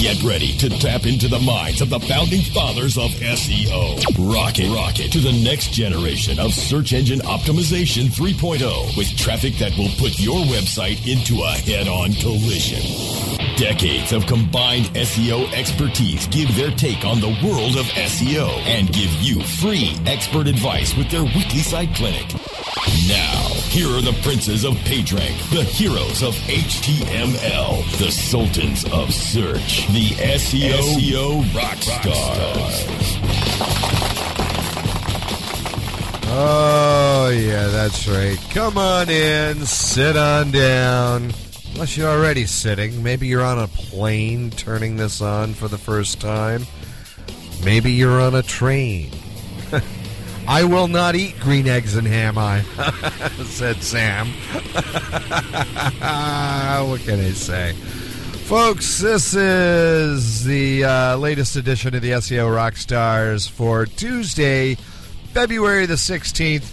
Get ready to tap into the minds of the founding fathers of SEO. Rocket, rocket to the next generation of search engine optimization 3.0 with traffic that will put your website into a head-on collision. Decades of combined SEO expertise give their take on the world of SEO and give you free expert advice with their weekly site clinic. Now, here are the princes of PageRank, the heroes of HTML, the sultans of search, the SEO, SEO rock stars. Oh, yeah, that's right. Come on in, sit on down. Unless you're already sitting. Maybe you're on a plane turning this on for the first time. Maybe you're on a train. I will not eat green eggs and ham, I said Sam. what can I say? Folks, this is the uh, latest edition of the SEO Rockstars for Tuesday, February the 16th,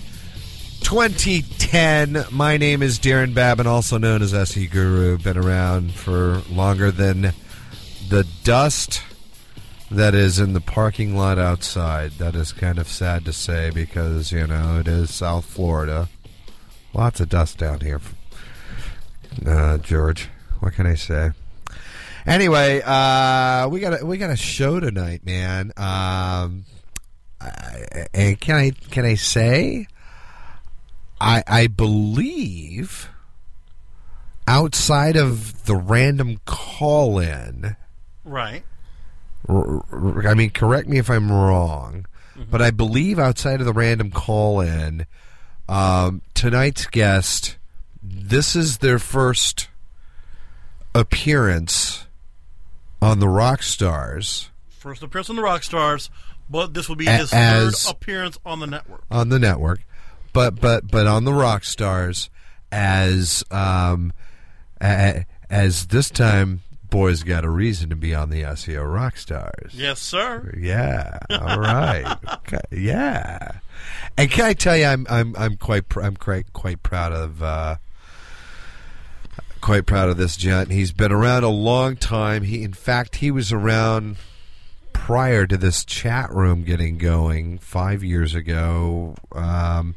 2010. My name is Darren Babin, also known as SE Guru. Been around for longer than the dust that is in the parking lot outside. That is kind of sad to say because, you know, it is South Florida. Lots of dust down here. Uh, George, what can I say? Anyway, uh, we got a, we got a show tonight, man. Um, and can I can I say, I I believe outside of the random call in, Right. I mean, correct me if I'm wrong, but I believe outside of the random call in, um, tonight's guest, this is their first appearance on the Rock Stars First appearance on the Rock Stars, but this will be his as- third appearance on the network. on the network, but but but on the Rock Stars as um as this time boys got a reason to be on the SEO Rock Stars. Yes, sir. Yeah. All right. Okay, Yeah. And can I tell you, I'm I'm I'm quite pr- I'm quite quite proud of uh, quite proud of this gent. He's been around a long time. He, in fact, he was around prior to this chat room getting going five years ago. Um,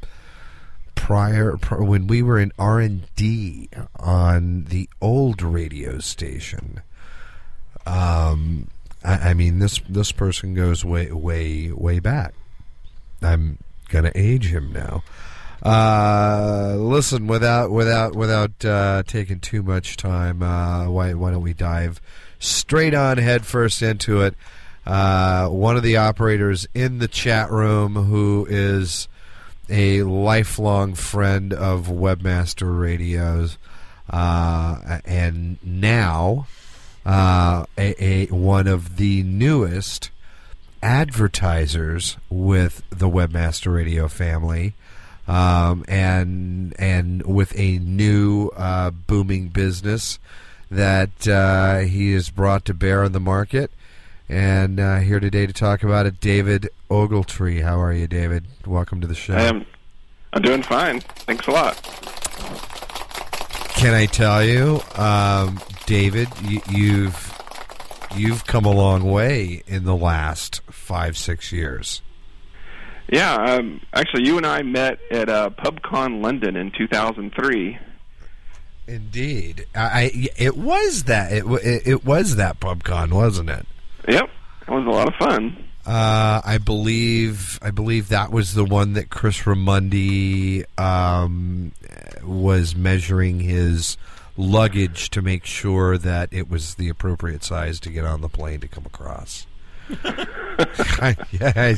prior pr- when we were in R and D on the old radio station. Um, I, I mean this this person goes way way way back. I'm gonna age him now. Uh, listen, without without without uh, taking too much time, uh, why why don't we dive straight on headfirst into it? Uh, one of the operators in the chat room who is a lifelong friend of Webmaster Radios, uh, and now a, a one of the newest advertisers with the Webmaster Radio family, um, and and with a new uh, booming business that uh, he has brought to bear on the market. And uh, here today to talk about it, David Ogletree. How are you, David? Welcome to the show. I am. I'm doing fine. Thanks a lot. Can I tell you, um, David, you, you've you've come a long way in the last five six years. Yeah, um, actually, you and I met at uh, PubCon London in 2003. Indeed, I, I it was that it, it it was that PubCon, wasn't it? Yep, it was a lot of fun. Uh, I believe I believe that was the one that Chris Ramundi um, was measuring his luggage to make sure that it was the appropriate size to get on the plane to come across. yeah,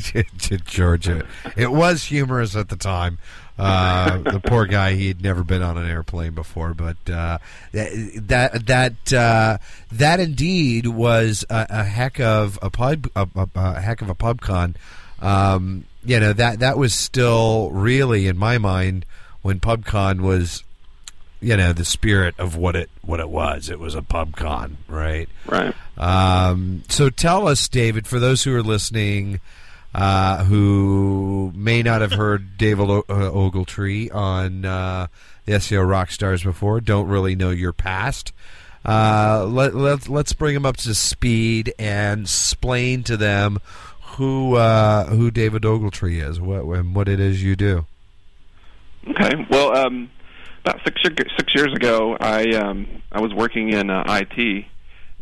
Georgia. It was humorous at the time. Uh, the poor guy, he had never been on an airplane before, but uh, that that uh, that indeed was a, a heck of a pub, a, a, a heck of a pub con. Um, you know that that was still really in my mind when PubCon was you know the spirit of what it what it was. It was a PubCon, right? Right. Um, so tell us, David, for those who are listening, uh, who may not have heard David o- uh, Ogletree on uh, the SEO Rockstars before, don't really know your past. Uh, let, let, let's bring them up to speed and explain to them who uh, who David Ogletree is, what and what it is you do. Okay. Well, um, about six six years ago, I um, I was working in uh, IT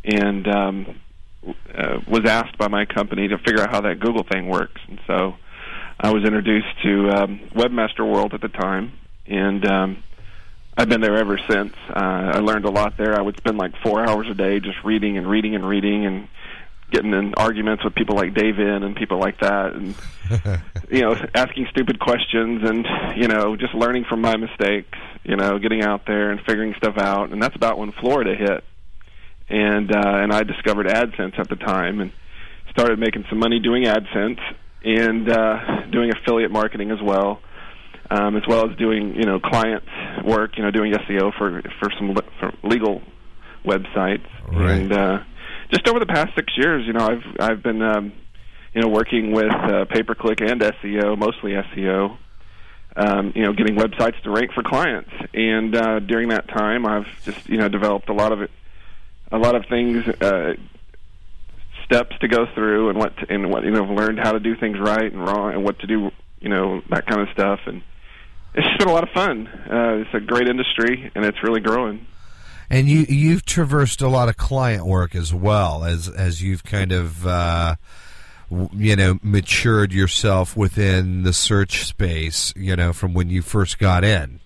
and um, uh, was asked by my company to figure out how that Google thing works, and so I was introduced to um, Webmaster World at the time, and um, I've been there ever since. Uh, I learned a lot there. I would spend like four hours a day just reading and reading and reading and getting in arguments with people like David and people like that, and you know, asking stupid questions and you know, just learning from my mistakes. You know, getting out there and figuring stuff out, and that's about when Florida hit, and uh, and I discovered AdSense at the time and started making some money doing AdSense and uh, doing affiliate marketing as well. Um, as well as doing, you know, client work, you know, doing SEO for for some le- for legal websites, Right. and uh, just over the past six years, you know, I've I've been um, you know working with uh, pay per click and SEO, mostly SEO. Um, you know, getting websites to rank for clients, and uh, during that time, I've just you know developed a lot of it, a lot of things, uh, steps to go through, and what to, and what you know, learned how to do things right and wrong, and what to do, you know, that kind of stuff, and it's just been a lot of fun. Uh, it's a great industry, and it's really growing. And you you've traversed a lot of client work as well as as you've kind of uh, you know matured yourself within the search space. You know from when you first got in.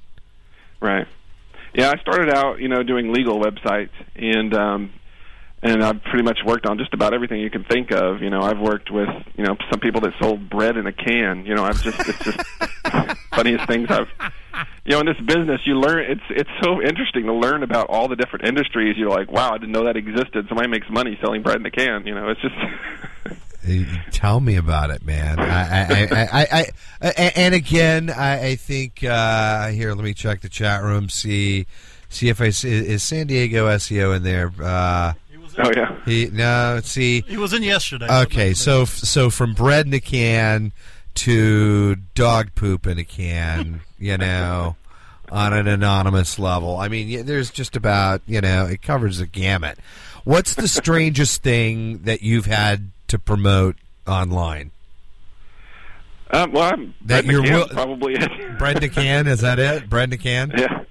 Right. Yeah, I started out, you know, doing legal websites, and um, and I've pretty much worked on just about everything you can think of. You know, I've worked with, you know, some people that sold bread in a can. You know, I've just it's just funniest things I've. You know, in this business, you learn. It's it's so interesting to learn about all the different industries. You're like, wow, I didn't know that existed. Somebody makes money selling bread in a can. You know, it's just. Tell me about it, man. I, I, I, I, I, I and again, I, I think uh, here. Let me check the chat room. See, see if I see is San Diego SEO in there. Uh, He was in, oh yeah. he no. See, he was in yesterday. Okay, so so from bread in a can to dog poop in a can, you know, on an anonymous level. I mean, there's just about you know it covers the gamut. What's the strangest thing that you've had to promote online? Um, well, I'm That you're will- probably it. Bread in can, is that it? Bread in can? Yeah,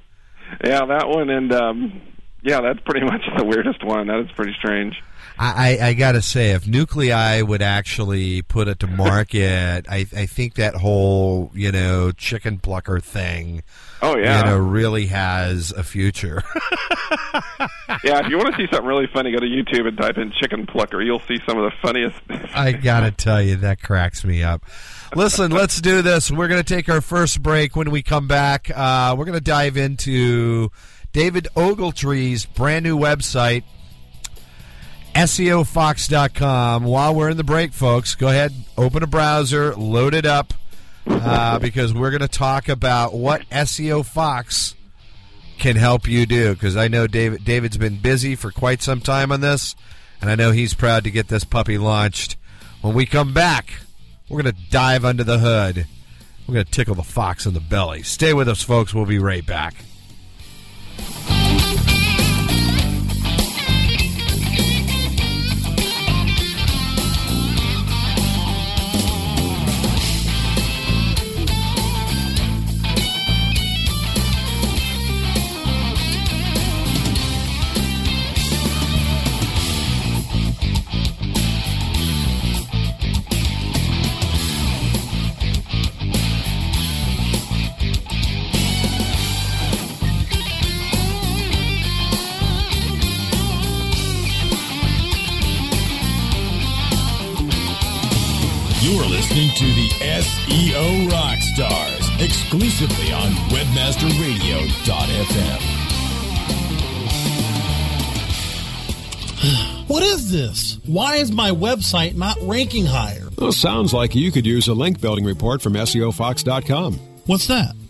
yeah, that one, and um, yeah, that's pretty much the weirdest one. That is pretty strange. I, I, I got to say, if Nuclei would actually put it to market, I, I think that whole you know chicken plucker thing, Oh yeah, you know, really has a future. yeah. If you want to see something really funny, go to YouTube and type in chicken plucker. You'll see some of the funniest. I gotta tell you, that cracks me up. Listen, let's do this. We're gonna take our first break. When we come back, uh, we're gonna dive into David Ogletree's brand new website, SEOFox.com. While we're in the break, folks, go ahead, open a browser, load it up, uh, because we're gonna talk about what SEO Fox can help you do. Because I know David David's been busy for quite some time on this, and I know he's proud to get this puppy launched. When we come back, we're going to dive under the hood. We're going to tickle the fox in the belly. Stay with us, folks. We'll be right back. SEO Rockstars exclusively on WebmasterRadio.fm. What is this? Why is my website not ranking higher? Well, sounds like you could use a link building report from SEOFox.com. What's that?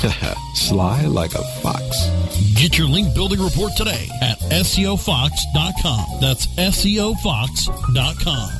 Sly like a fox. Get your link building report today at SEOFox.com. That's SEOFox.com.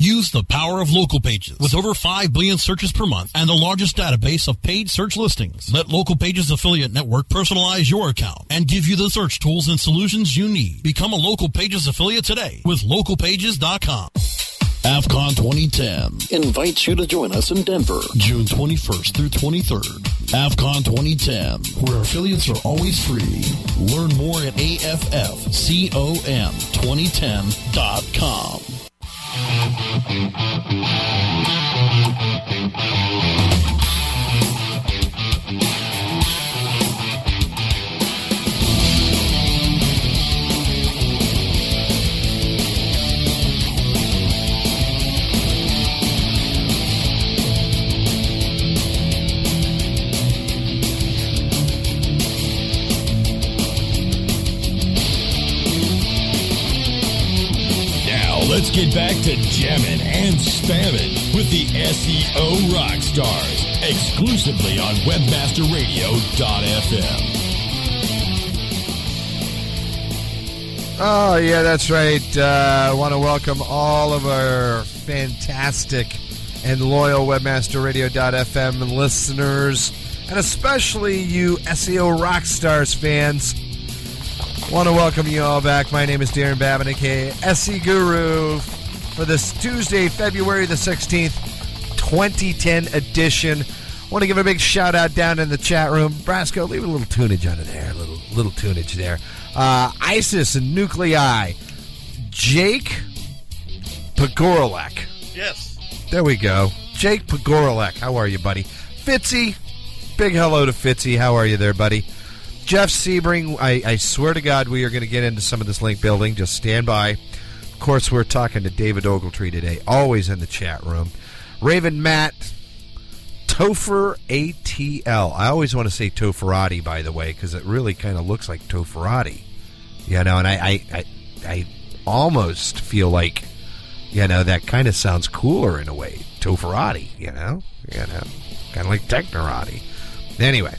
Use the power of local pages. With over 5 billion searches per month and the largest database of paid search listings, let Local Pages Affiliate Network personalize your account and give you the search tools and solutions you need. Become a Local Pages affiliate today with localpages.com. AFCON 2010 invites you to join us in Denver, June 21st through 23rd. AFCON 2010, where affiliates are always free. Learn more at AFFCOM2010.com. Now back to jamming and spamming with the SEO Rockstars exclusively on WebmasterRadio.fm. Oh, yeah, that's right. Uh, I want to welcome all of our fantastic and loyal WebmasterRadio.fm listeners, and especially you SEO Rockstars fans. Want to welcome you all back. My name is Darren Babin, aka SE Guru, for this Tuesday, February the 16th, 2010 edition. Want to give a big shout out down in the chat room. Brasco, leave a little tunage under there. A little, little tunage there. Uh, ISIS and Nuclei. Jake Pagoralek. Yes. There we go. Jake Pagoralek. How are you, buddy? Fitzy. Big hello to Fitzy. How are you there, buddy? Jeff Sebring, I, I swear to God, we are going to get into some of this link building. Just stand by. Of course, we're talking to David Ogletree today, always in the chat room. Raven Matt, Topher ATL. I always want to say Toferati, by the way, because it really kind of looks like Toferati. You know, and I, I, I, I almost feel like, you know, that kind of sounds cooler in a way. Toferati, you know? You know, kind of like Technorati. Anyway.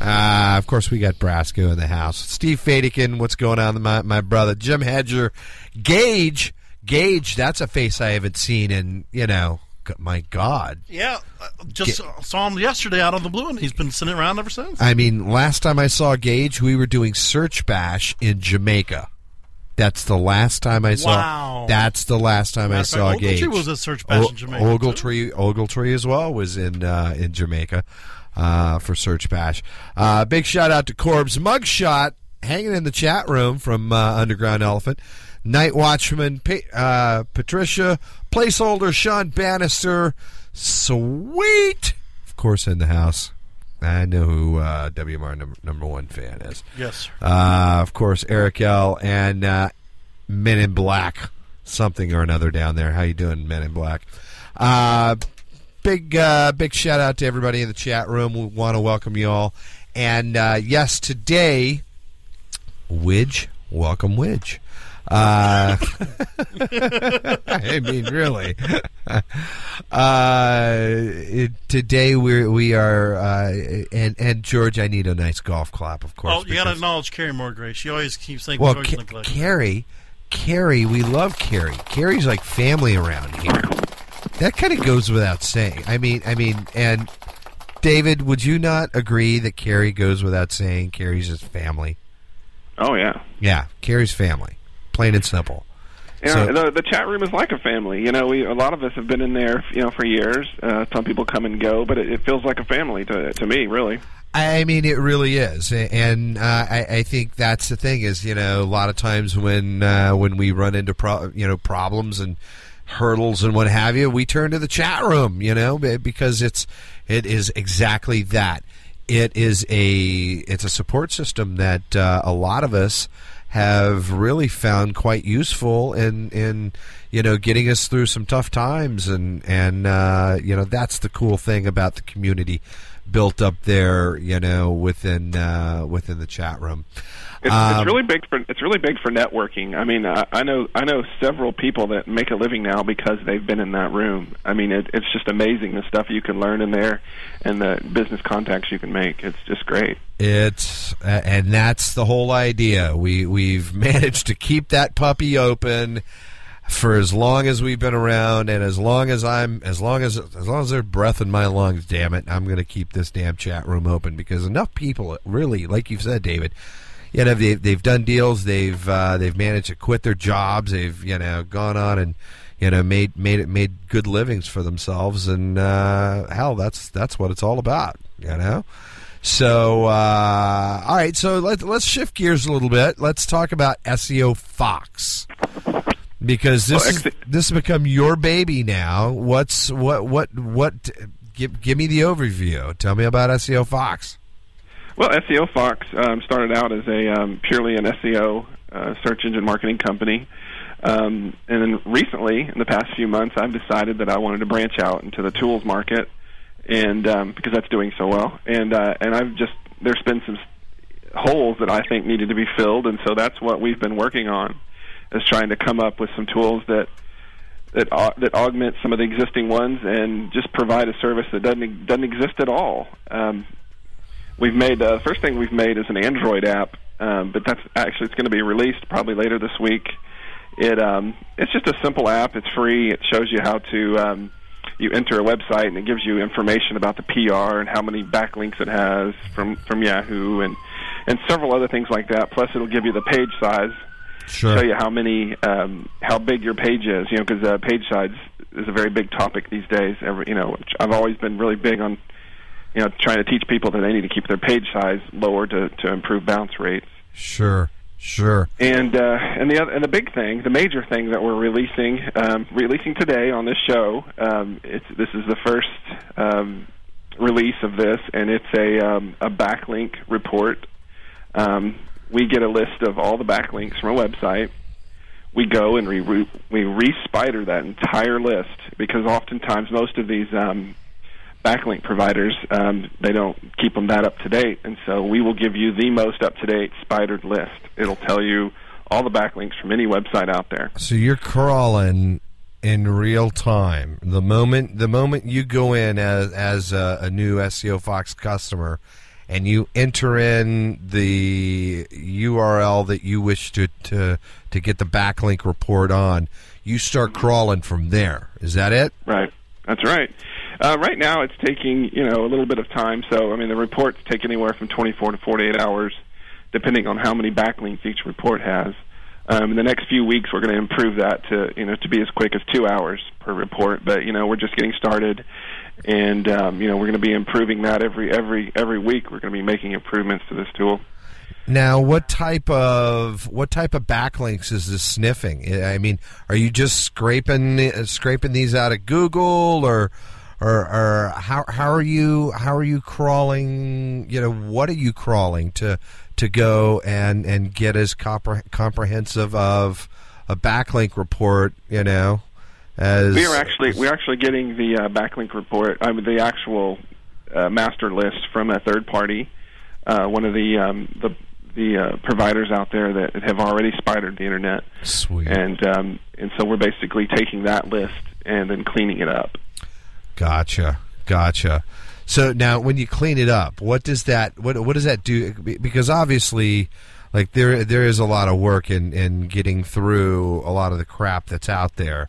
Uh, of course, we got Brasco in the house. Steve Fadikin, what's going on? My, my brother. Jim Hedger. Gage. Gage, that's a face I haven't seen in, you know, my God. Yeah. uh, Just saw him yesterday out on the blue, and he's been sitting around ever since. I mean, last time I saw Gage, we were doing Search Bash in Jamaica. That's the last time I saw. Wow. That's the last time I Matter saw fact, Ogletree Gage. was at Search Bash in Jamaica, too. Ogletree, Ogletree as well was in uh, in Jamaica uh, for Search Bash. Uh, big shout out to Corb's mugshot hanging in the chat room from uh, Underground Elephant. Night Watchman, Pa- uh, Patricia, placeholder Sean Bannister, sweet, of course, in the house. I know who uh, WMR number, number one fan is. Yes. Uh, of course, Eric L. and uh, Men in Black, something or another down there. How you doing, Men in Black? Uh, big uh, big shout out to everybody in the chat room. We want to welcome you all. And uh, yes, today, Widge, welcome Widge. Uh, I mean, really. Uh, it, today we we are uh, and and George, I need a nice golf clap, of course. Oh, you got to acknowledge Carrie more, Grace. She always keeps saying well, George Ca- Carrie, Carrie, we love Carrie. Carrie's like family around here. That kind of goes without saying. I mean, I mean, and David, would you not agree that Carrie goes without saying? Carrie's his family. Oh yeah. Yeah, Carrie's family, plain and simple. You So- the, the chat room is like a family. You know, we a lot of us have been in there, you know, for years. Uh, some people come and go, but it, it feels like a family to to me, really. I mean, it really is, and uh, I, I think that's the thing. Is you know, a lot of times when uh, when we run into pro- you know problems and hurdles and what have you, we turn to the chat room. You know, because it's it is exactly that. It is a it's a support system that uh, a lot of us have really found quite useful in in you know getting us through some tough times and and uh, you know that's the cool thing about the community built up there you know within uh, within the chat room. It's, Um, it's really big for it's really big for networking. I mean, I, I know I know several people that make a living now because they've been in that room. I mean, it, it's just amazing the stuff you can learn in there and the business contacts you can make. It's just great. It's uh, and that's the whole idea. We we've managed to keep that puppy open for as long as we've been around, and as long as I'm as long as as long as there's breath in my lungs, damn it, I'm going to keep this damn chat room open because enough people, really, like you've said, David. You know, they've, they've done deals. They've uh, they've managed to quit their jobs. They've you know gone on and you know made made it made good livings for themselves. And uh, hell, that's that's what it's all about. You know. So, uh, all right. So let, let's shift gears a little bit. Let's talk about SEO Fox because this Well, is, this has become your baby now. What's what what what? Give give me the overview. Tell me about SEO Fox. Well, SEO Fox um, started out as a um, purely an SEO uh, search engine marketing company, um, and then recently, in the past few months, I've decided that I wanted to branch out into the tools market, and um, because that's doing so well, and uh, and I've just there's been some holes that I think needed to be filled, and so that's what we've been working on, is trying to come up with some tools that that that augment some of the existing ones and just provide a service that doesn't doesn't exist at all. Um, we've made the first thing we've made is an Android app, um, but that's actually it's going to be released probably later this week. It um, it's just a simple app. It's free. It shows you how to um, you enter a website and it gives you information about the PR and how many backlinks it has from from Yahoo and and several other things like that. Plus, it'll give you the page size Sure. show you how many um, how big your page is. You know, because uh, page size is a very big topic these days. Every you know, which I've always been really big on. You know, trying to teach people that they need to keep their page size lower to to improve bounce rates. Sure. Sure. And uh, and the other, and the big thing, the major thing that we're releasing um, releasing today on this show, um, it's this is the first um, release of this, and it's a um, a backlink report. Um, we get a list of all the backlinks from a website. We go and we re- we re-spider that entire list because oftentimes most of these um, backlink providers um, they don't keep them that up to date, and so we will give you the most up to date spidered list. It'll tell you all the backlinks from any website out there. So you're crawling in real time. The moment the moment you go in as as a, a new SEO Fox customer and you enter in the URL that you wish to to to get the backlink report on, you start crawling from there. Is that it? Right. That's right. Uh, right now, it's taking you know a little bit of time. So I mean, the reports take anywhere from 24 to 48 hours, depending on how many backlinks each report has. Um, in the next few weeks, we're going to improve that to you know to be as quick as two hours per report. But you know, we're just getting started, and um, you know we're going to be improving that every every every week. We're going to be making improvements to this tool. Now, what type of what type of backlinks is this sniffing? I mean, are you just scraping scraping these out of Google, or or, or how how are you how are you crawling? You know, what are you crawling to to go and and get as compre- comprehensive of a backlink report? You know, as We are actually we're actually getting the uh, backlink report, I mean, the actual uh, master list from a third party, uh, one of the um, the the uh, providers out there that have already spidered the internet, sweet. and um, and so we're basically taking that list and then cleaning it up. Gotcha, gotcha. So now, when you clean it up, what does that what what does that do? Because obviously, like there there is a lot of work in in getting through a lot of the crap that's out there.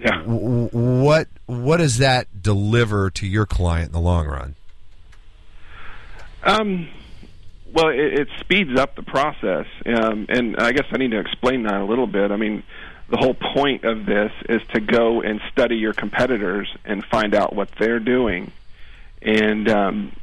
Yeah. What what does that deliver to your client in the long run? Um, well, it, it speeds up the process, um, and I guess I need to explain that a little bit. I mean, the whole point of this is to go and study your competitors and find out what they're doing. And um,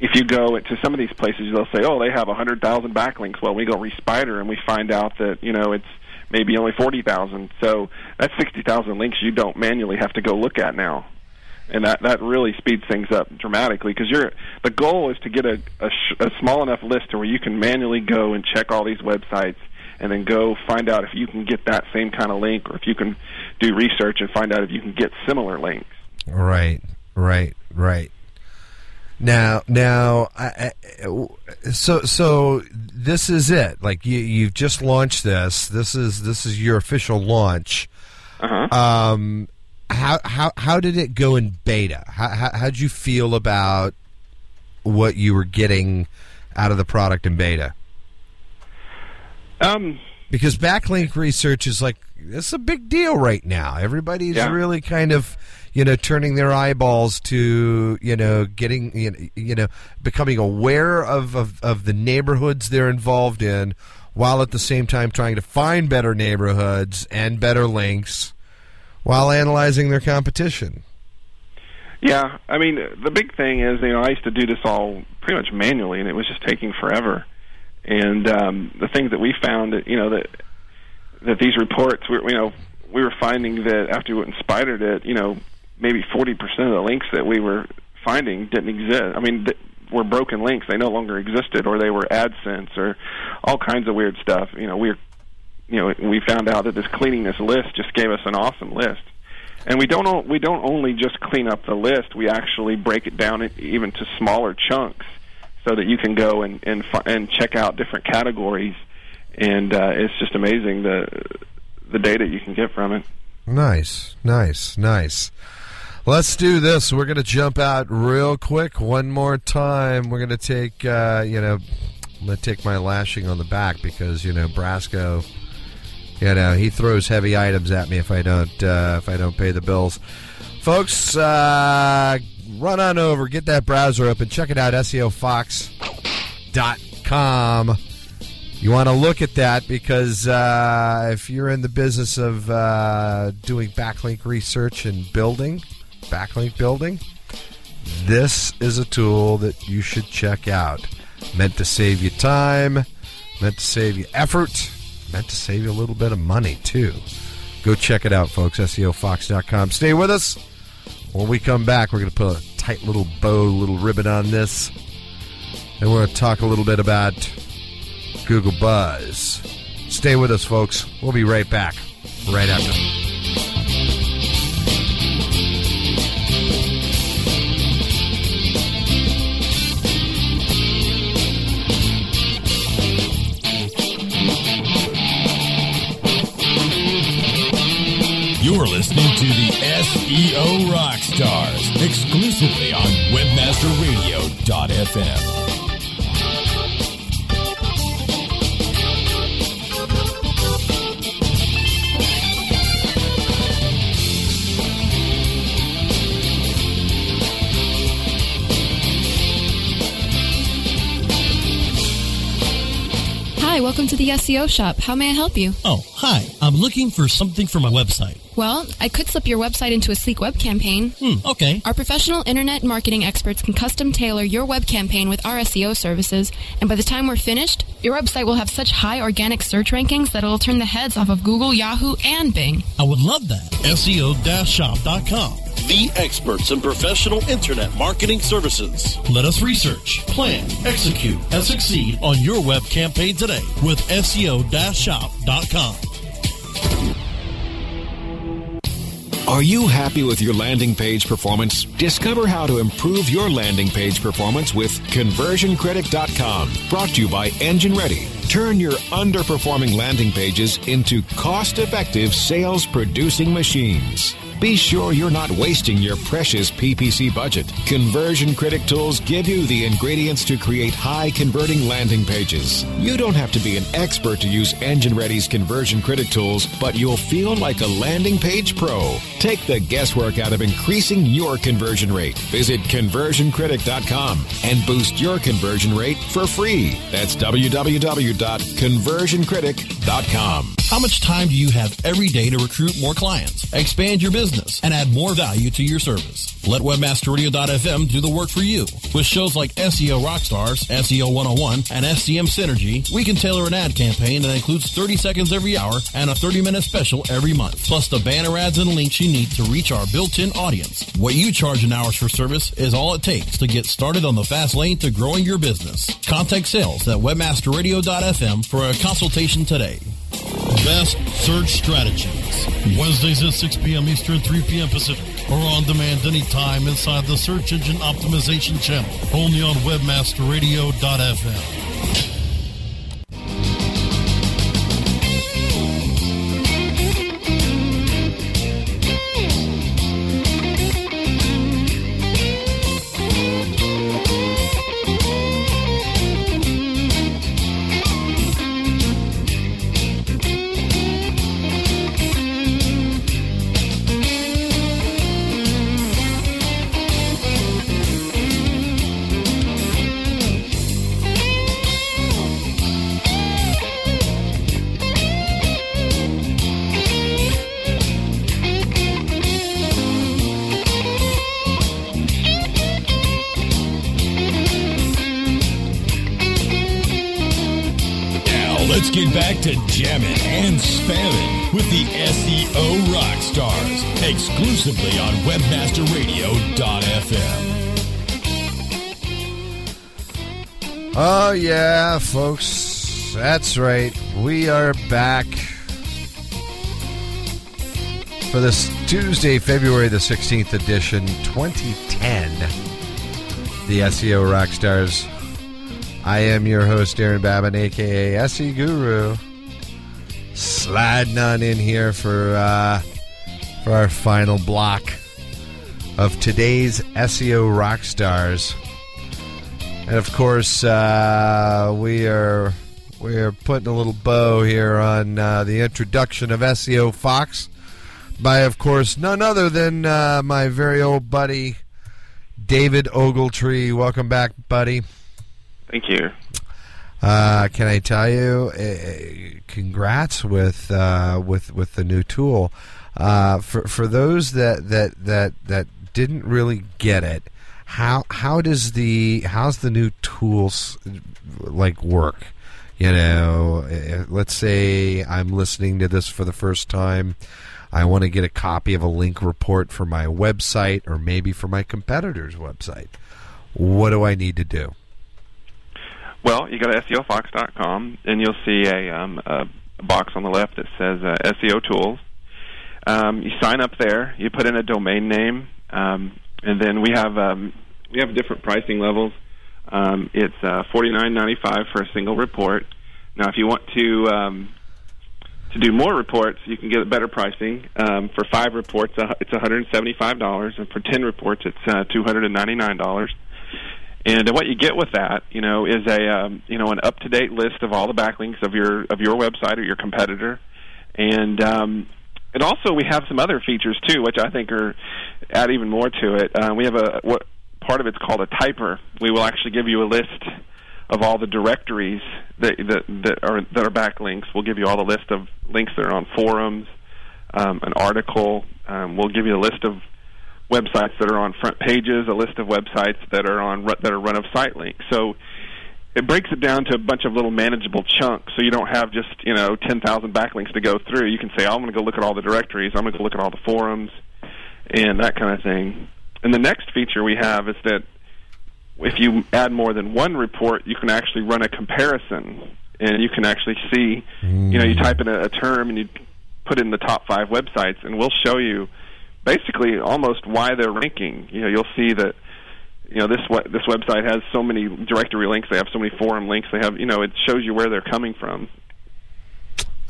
if you go to some of these places, they'll say, "Oh, they have a hundred thousand backlinks." Well, we go respider and we find out that you know it's maybe only forty thousand. So that's sixty thousand links you don't manually have to go look at now and that that really speeds things up dramatically because you're the goal is to get a, a, sh- a small enough list to where you can manually go and check all these websites and then go find out if you can get that same kind of link or if you can do research and find out if you can get similar links Right, right, right. Now, now, I, I, so so this is it. Like you, you've just launched this. This is this is your official launch. uh-huh Um, how how how did it go in beta? How how how'd you feel about what you were getting out of the product in beta? um Because backlink research is like it's a big deal right now. Everybody's Yeah. really kind of you know turning their eyeballs to you know getting you know, you know becoming aware of, of of the neighborhoods they're involved in, while at the same time trying to find better neighborhoods and better links, while analyzing their competition. Yeah, I mean the big thing is you know I used to do this all pretty much manually, and it was just taking forever. And um, the things that we found, that you know that that these reports, we, you know, we were finding that after we went and spidered it, you know, maybe forty percent of the links that we were finding didn't exist. I mean, th- were broken links; they no longer existed, or they were AdSense, or all kinds of weird stuff. You know, we, you know, we found out that this cleaning this list just gave us an awesome list. And we don't we don't only just clean up the list; we actually break it down even to smaller chunks, so that you can go and and and check out different categories. And uh, it's just amazing the the data you can get from it. Nice, nice, nice. Let's do this. We're going to jump out real quick one more time. We're going to take, uh, you know, I'm going to take my lashing on the back because you know Brasco, you know, he throws heavy items at me if I don't uh, if I don't pay the bills. Folks, uh, run on over, get that browser up, and check it out. SEOFox.com. You want to look at that because uh, if you're in the business of uh, doing backlink research and building, backlink building, this is a tool that you should check out. Meant to save you time, meant to save you effort, meant to save you a little bit of money too. Go check it out, folks. SEOFox.com. Stay with us. When we come back, we're going to put a tight little bow, little ribbon on this, and we're going to talk a little bit about Google Buzz. Stay with us, folks. We'll be right back, right after. You're listening to the SEO Rockstars exclusively on WebmasterRadio.fm. Hi, welcome to the SEO shop. How may I help you? Oh, hi. I'm looking for something for my website. Well, I could slip your website into a sleek web campaign. Hmm, okay. Our professional internet marketing experts can custom tailor your web campaign with our SEO services, and by the time we're finished, your website will have such high organic search rankings that it'll turn the heads off of Google, Yahoo, and Bing. I would love that. SEO-shop.com. The experts in professional internet marketing services. Let us research, plan, execute, and succeed on your web campaign today with SEO-shop.com. Are you happy with your landing page performance? Discover how to improve your landing page performance with conversioncritic.com. Brought to you by Engine Ready. Turn your underperforming landing pages into cost effective sales producing machines. Be sure you're not wasting your precious PPC budget. Conversion Critic tools give you the ingredients to create high converting landing pages. You don't have to be an expert to use Engine Ready's Conversion Critic tools, but you'll feel like a landing page pro. Take the guesswork out of increasing your conversion rate. Visit conversioncritic.com and boost your conversion rate for free. That's www.conversioncritic.com. How much time do you have every day to recruit more clients, expand your business, and add more value to your service? Let WebmasterRadio.fm do the work for you. With shows like SEO Rockstars, SEO 101, and SEM Synergy, we can tailor an ad campaign that includes 30 seconds every hour and a 30-minute special every month, plus the banner ads and links you need to reach our built-in audience. What you charge in hours for service is all it takes to get started on the fast lane to growing your business. Contact sales at WebmasterRadio.fm for a consultation today. Best search strategies. Wednesdays at 6 p.m. Eastern, 3 p.m. Pacific, or on demand anytime inside the Search Engine Optimization channel, only on WebmasterRadio.fm. get back to jamming and spamming with the SEO Rockstars exclusively on WebmasterRadio.fm. Oh, yeah, folks. That's right. We are back for this Tuesday, February the 16th edition, 2010. The SEO Rockstars. I am your host, Darren Babin, aka SE Guru. Sliding on in here for uh, for our final block of today's SEO rock stars, And of course, uh, we are we are putting a little bow here on uh, the introduction of SEO Fox by, of course, none other than uh, my very old buddy David Ogletree. Welcome back, buddy. Thank you. Uh, can I tell you, uh, congrats with uh, with with the new tool. Uh, for for those that that that that didn't really get it, how how does the how's the new tools like work? You know, uh, let's say I'm listening to this for the first time. I want to get a copy of a link report for my website or maybe for my competitor's website. What do I need to do? Well, you go to SEOFox.com and you'll see a, um, a box on the left that says uh, SEO tools. Um, you sign up there. You put in a domain name, um, and then we have um, we have different pricing levels. Um, it's uh, forty nine ninety five for a single report. Now, if you want to um, to do more reports, you can get a better pricing. Um, for five reports, uh, it's one hundred seventy five dollars, and for ten reports, it's uh, two hundred and what you get with that, you know, is a um, you know an up to date list of all the backlinks of your of your website or your competitor, and um, and also we have some other features too, which I think are add even more to it. Uh, we have a what part of it's called a typer. We will actually give you a list of all the directories that that, that are that are backlinks. We'll give you all the list of links that are on forums, um, an article. Um, we'll give you a list of websites that are on front pages, a list of websites that are on that are run of site links. So it breaks it down to a bunch of little manageable chunks so you don't have just you know 10,000 backlinks to go through you can say oh, I'm going to go look at all the directories I'm going to go look at all the forums and that kind of thing and the next feature we have is that if you add more than one report you can actually run a comparison and you can actually see mm. you know you type in a, a term and you put in the top 5 websites and we'll show you basically almost why they're ranking you know you'll see that you know this this website has so many directory links. They have so many forum links. They have you know it shows you where they're coming from.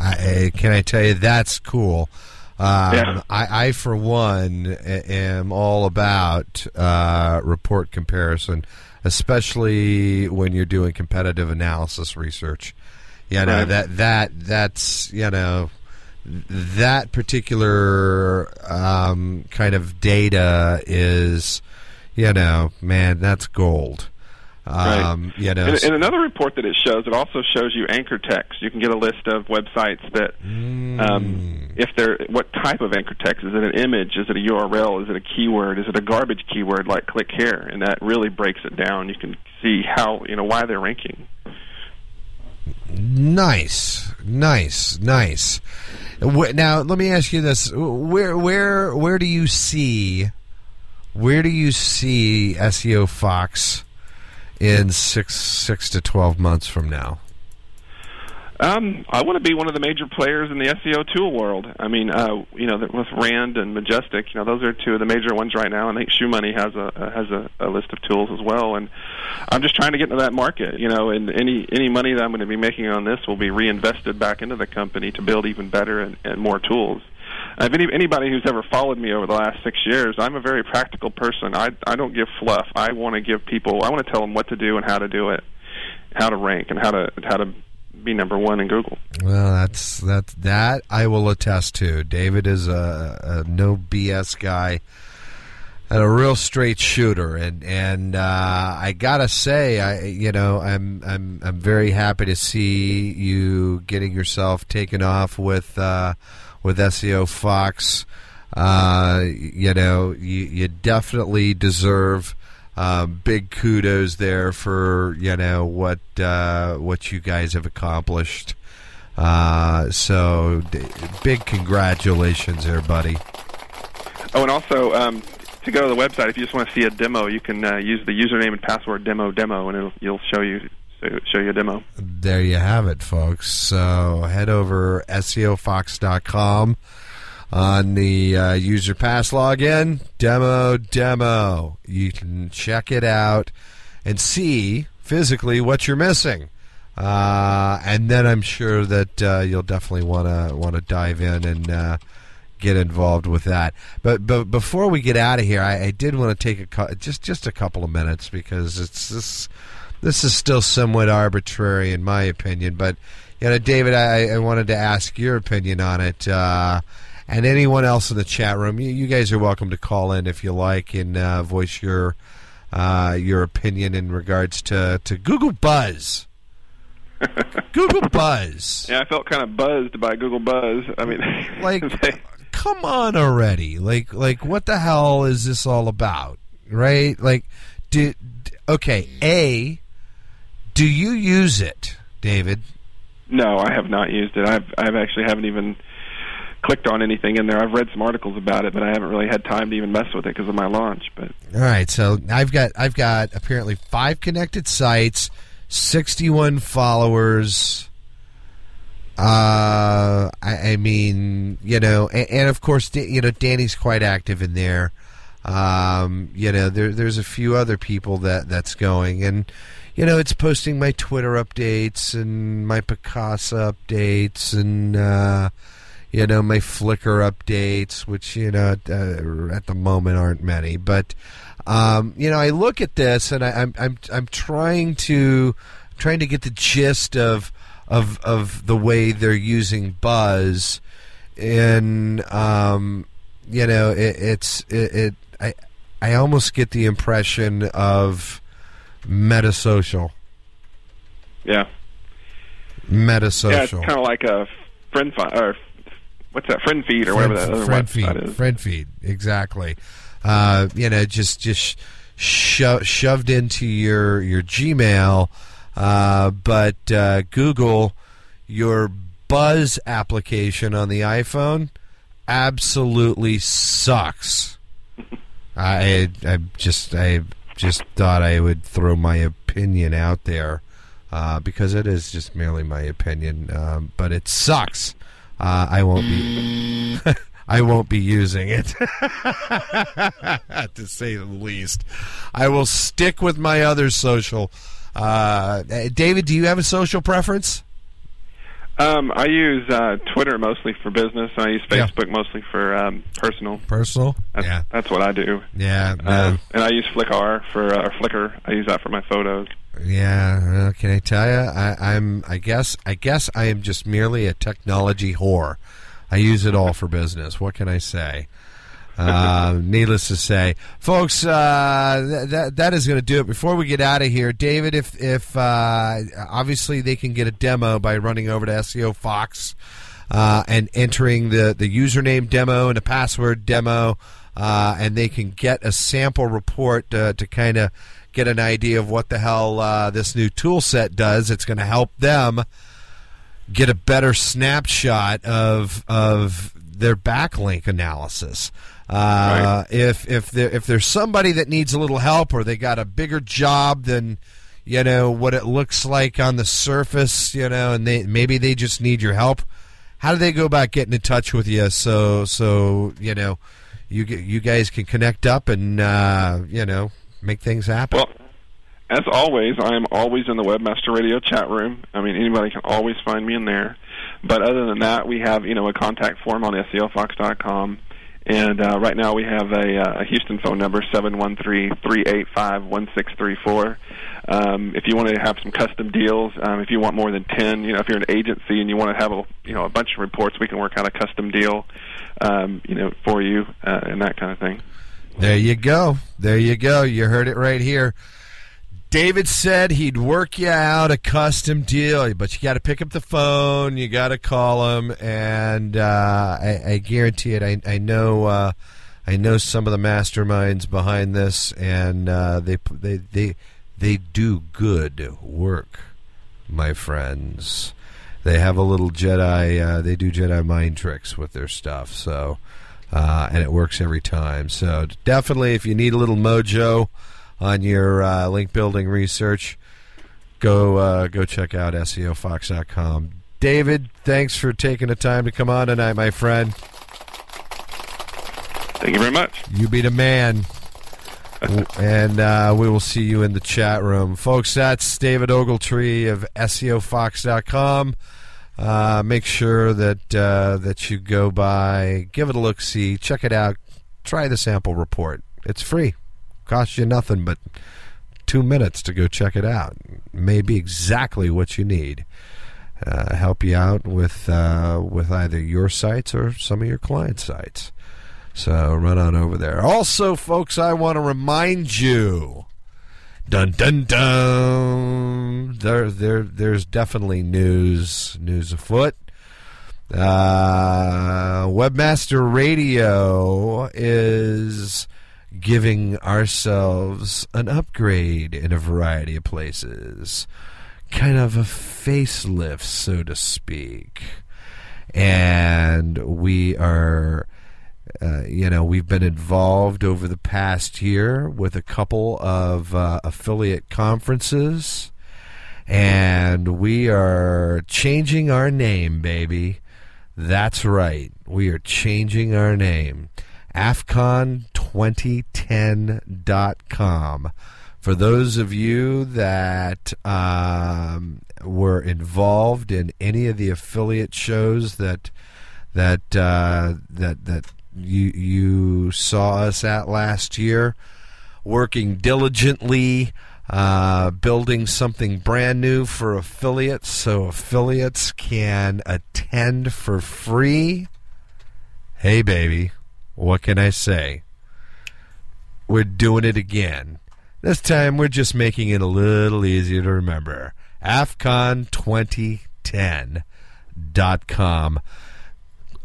I, can I tell you that's cool. Um, yeah. I, I, for one, am all about uh, report comparison, especially when you're doing competitive analysis research. You know right. that that that's you know that particular um, kind of data is you know, man, that's gold. Um, right. You know, and, and, another report that it shows, it also shows you anchor text. You can get a list of websites that, mm. um, if they're what type of anchor text is it an image? Is it a URL? Is it a keyword? Is it a garbage keyword like click here? And that really breaks it down. You can see how you know why they're ranking. Nice, nice, nice. Now, let me ask you this: where, where, where do you see? Where do you see SEO Fox in six six to twelve months from now? Um, I want to be one of the major players in the SEO tool world. I mean, uh, you know, with Rand and Majestic, you know, those are two of the major ones right now. And I think ShoeMoney has a has a, a list of tools as well. And I'm just trying to get into that market, you know. And any any money that I'm going to be making on this will be reinvested back into the company to build even better and, and more tools if any, anybody who's ever followed me over the last six years, I'm a very practical person. I I don't give fluff. I want to give people. I want to tell them what to do and how to do it, how to rank and how to how to be number one in Google. Well, that's that that I will attest to. David is a, a no BS guy and a real straight shooter and and uh, I gotta say I you know I'm I'm I'm very happy to see you getting yourself taken off with uh, with SEO Fox. Uh, you know, you, you definitely deserve uh, big kudos there for you know what uh, what you guys have accomplished. Uh, so, d- big congratulations there, buddy. Oh, and also um, to go to the website, if you just want to see a demo, you can uh, use the username and password demo demo, and it'll you'll show you show you a demo. There you have it, folks. So head over SEOFox.com on the uh, user pass login. Demo, demo. You can check it out and see physically what you're missing. Uh, and then I'm sure that uh, you'll definitely want to want to dive in and uh, get involved with that. But but before we get out of here, I, I did want to take a just just a couple of minutes because it's this this is still somewhat arbitrary in my opinion. But you know, David, I, I wanted to ask your opinion on it. Uh, and anyone else in the chat room, you, you, guys are welcome to call in if you like and uh, voice your uh, your opinion in regards to, to Google Buzz. Google Buzz. Yeah, I felt kind of buzzed by Google Buzz. I mean, like, come on already! Like, like, what the hell is this all about? Right? Like, did okay? A, do you use it, David? No, I have not used it. I've I've actually haven't even clicked on anything in there. I've read some articles about it, but I haven't really had time to even mess with it because of my launch. But all right, so I've got I've got apparently five connected sites, sixty-one followers. Uh, I, I mean, you know, and, and, of course, you know, Danny's quite active in there. Um, you know, there, there's a few other people that that's going, and you know, it's posting my Twitter updates and my Picasa updates and, uh, you know, my Flickr updates, which, you know, uh, at the moment aren't many. But, um, you know, I look at this and I, am I'm, I'm, I'm trying to, trying to get the gist of, of, of the way they're using Buzz. And, um, you know, it, it's, it, it I, I almost get the impression of, Metasocial. Yeah. Metasocial. Yeah, it's kind of like a friend fi- or what's that FriendFeed or whatever that other FriendFeed, is. FriendFeed, exactly. Uh, you know, just just sho- shoved into your your Gmail, uh, but uh, Google your Buzz application on the iPhone absolutely sucks. I I just I just thought I would throw my opinion out there uh, because it is just merely my opinion, um, but it sucks. Uh, I won't be. I won't be using it, to say the least. I will stick with my other social. Uh, David, do you have a social preference? Um, I use uh, Twitter mostly for business. and I use Yeah. Facebook mostly for um, personal. Personal? That's, yeah, that's what I do. yeah. Um, and I use Flickr for uh, or Flickr. I use that for my photos. Yeah, uh, can I tell you? I, I'm. I guess. I guess I am just merely a technology whore. I use it all for business. What can I say? Uh, needless to say, folks, uh, th- that that is going to do it. Before we get out of here, David, if if uh, obviously they can get a demo by running over to SEO Fox uh, and entering the the username demo and the password demo, uh, and they can get a sample report uh, to kind of get an idea of what the hell uh, this new tool set does. It's going to help them get a better snapshot of of their backlink analysis. Uh, If if there, if there's somebody that needs a little help or they got a bigger job than you know what it looks like on the surface, you know, and they maybe they just need your help. How do they go about getting in touch with you so so you know you you guys can connect up and uh, you know make things happen? Well, as always, I am always in the Webmaster Radio chat room. I mean, anybody can always find me in there. But other than that, we have you know a contact form on SEOFox.com. And uh, right now we have a, uh, a Houston phone number seven one three three eight five one six three four. Um, if you want to have some custom deals, um, if you want more than ten, you know, if you're an agency and you want to have a you know a bunch of reports, we can work out a custom deal, um, you know, for you uh, and that kind of thing. There you go. There you go. You heard it right here. David said he'd work you out a custom deal, but you got to pick up the phone, you got to call him, and uh, I, I guarantee it. I, I know, uh, I know some of the masterminds behind this, and uh, they they they they do good work, my friends. They have a little Jedi. Uh, they do Jedi mind tricks with their stuff, so uh, and it works every time. So definitely, if you need a little mojo on your uh, link building research, go uh, go check out SEOFox.com. David, thanks for taking the time to come on tonight, my friend. Thank you very much. You be the man. and uh, we will see you in the chat room. Folks, that's David Ogletree of SEOFox.com. Uh, make sure that uh, that you go by, give it a look, see, check it out, try the sample report. It's free, costs you nothing but two minutes to go check it out. May be exactly what you need. Uh, help you out with uh, with either your sites or some of your client sites. So run on over there. Also, folks, I want to remind you. Dun dun dun. There, there, there's definitely news, news afoot. Uh, Webmaster Radio is giving ourselves an upgrade in a variety of places, kind of a facelift, so to speak. And we are uh, you know, we've been involved over the past year with a couple of uh, affiliate conferences, and we are changing our name, baby. That's right. We are changing our name. AFCON2010.com. For those of you that um, were involved in any of the affiliate shows that that uh, that that you you saw us at last year, working diligently, uh, building something brand new for affiliates, so affiliates can attend for free. Hey, baby, what can I say? We're doing it again. This time we're just making it a little easier to remember. AFCON2010.com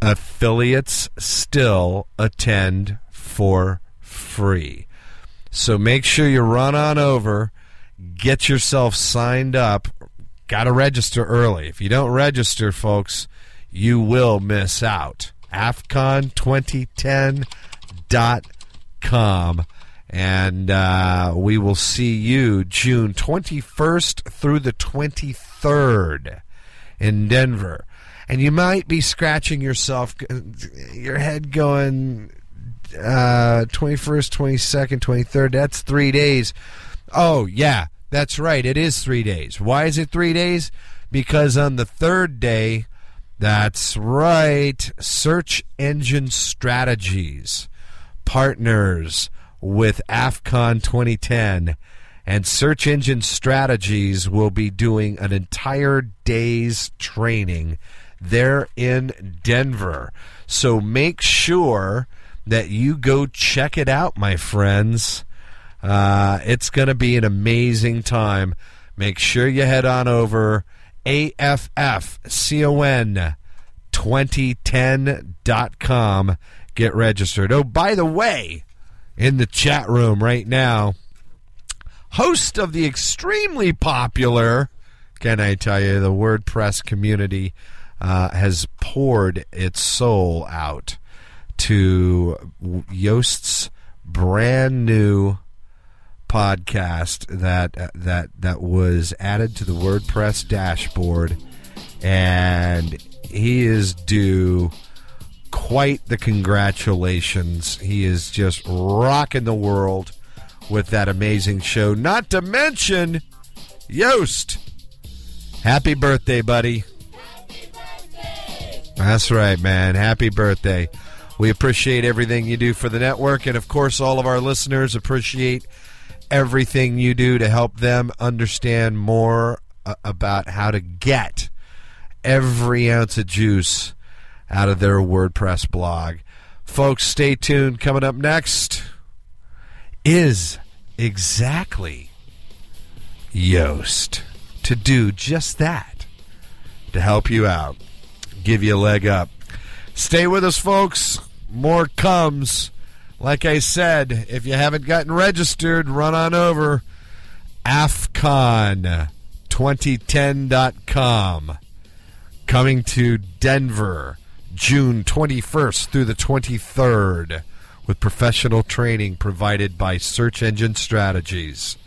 affiliates still attend for free. So make sure you run on over, get yourself signed up. Got to register early. If you don't register, folks, you will miss out. AFCON2010.com. And uh, we will see you June 21st through the 23rd in Denver. And you might be scratching yourself, your head going, uh, 21st, 22nd, 23rd. That's three days. Oh, yeah, that's right. It is three days. Why is it three days? Because on the third day, that's right, search engine strategies, partners with AFCON 2010. And Search Engine Strategies will be doing an entire day's training there in Denver. So make sure that you go check it out, my friends. Uh, it's going to be an amazing time. Make sure you head on over AFFCON 2010.com. Get registered. Oh, by the way, in the chat room right now, host of the extremely popular, can I tell you, the WordPress community uh, has poured its soul out to Yoast's brand new podcast that uh, that that was added to the WordPress dashboard, and he is due quite the congratulations. He is just rocking the world with that amazing show. Not to mention Yoast. Happy birthday, buddy. That's right, man. Happy birthday. We appreciate everything you do for the network, and of course, all of our listeners appreciate everything you do to help them understand more uh, about how to get every ounce of juice out of their WordPress blog. Folks, stay tuned. Coming up next is exactly Yoast to do just that to help you out, give you a leg up. Stay with us, folks. More comes. Like I said, if you haven't gotten registered, run on over AFCON2010.com. Coming to Denver, June 21st through the 23rd, with professional training provided by Search Engine Strategies.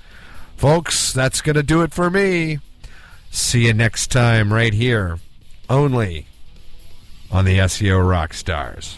Folks, that's going to do it for me. See you next time, right here, only on the SEO Rockstars.